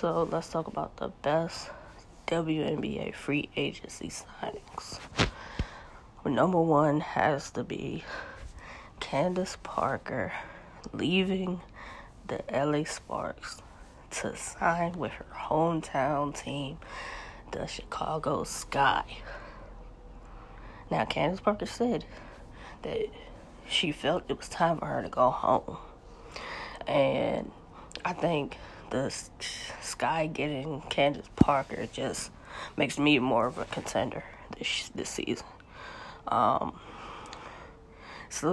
So let's talk about the best WNBA free agency signings. Number one has to be Candace Parker leaving the LA Sparks to sign with her hometown team, the Chicago Sky. Now, Candace Parker said that she felt it was time for her to go home. And I think the Sky getting Candace Parker just makes me more of a contender this this season. Um,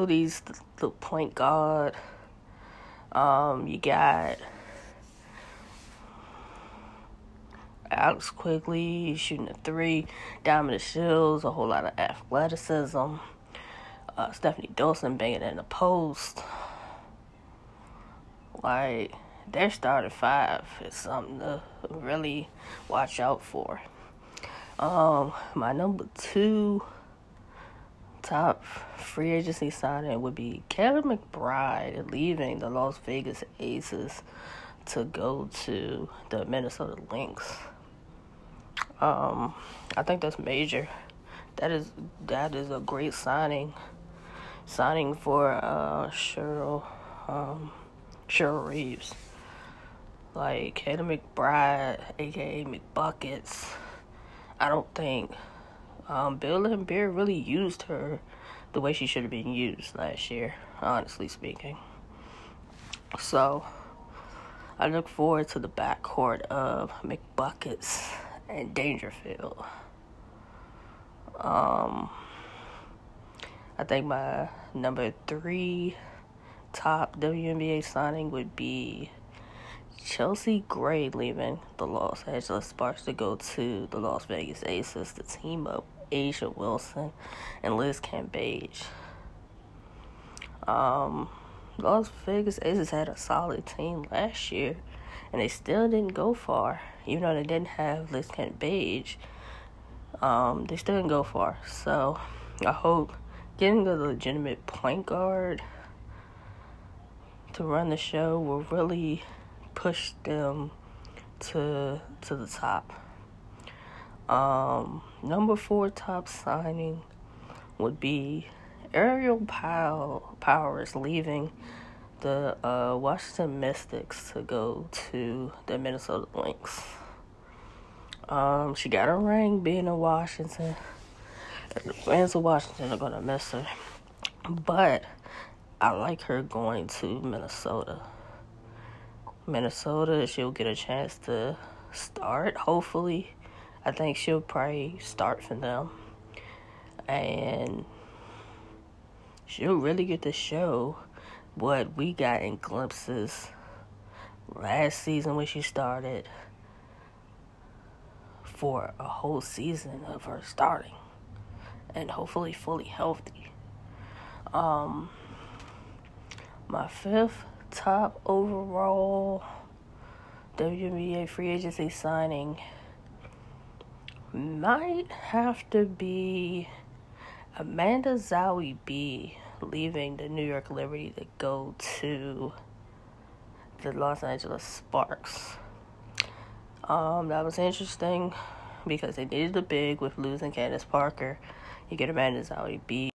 these the, the point guard. Um, you got Allie Quigley shooting a three, Diamond DeShields, a whole lot of athleticism. Uh, Stefanie Dolson banging in the post. Like their starting five is something to really watch out for. Um, my number two top free agency signing would be Kayla McBride leaving the Las Vegas Aces to go to the Minnesota Lynx. Um, I think that's major. That is that is a great signing. Signing for uh Cheryl um Cheryl Reeves. Like Kayla McBride, aka McBuckets. I don't think um, Bill Laimbeer really used her the way she should have been used last year, honestly speaking. So, I look forward to the backcourt of McBuckets and Dangerfield. Um, I think my number three top WNBA signing would be Chelsea Gray leaving the Los Angeles Sparks to go to the Las Vegas Aces to team up A'ja Wilson and Liz Cambage. Um, Las Vegas Aces had a solid team last year, and they still didn't go far. Even though they didn't have Liz Cambage, um, they still didn't go far. So I hope getting a legitimate point guard to run the show will really push them to to the top. Um, number four top signing would be Aerial Powell, Powers leaving the uh, Washington Mystics to go to the Minnesota Lynx. Um, she got a ring being in Washington. The fans of Washington are gonna miss her, but I like her going to Minnesota. Minnesota, she'll get a chance to start, hopefully I think she'll probably start for them. And she'll really get to show what we got in glimpses last season when she started for a whole season of her starting and hopefully fully healthy. Um, my fifth top overall WNBA free agency signing might have to be Amanda Zahui B leaving the New York Liberty to go to the Los Angeles Sparks. Um, that was interesting because they needed a big with losing Candace Parker. You get Amanda Zahui B.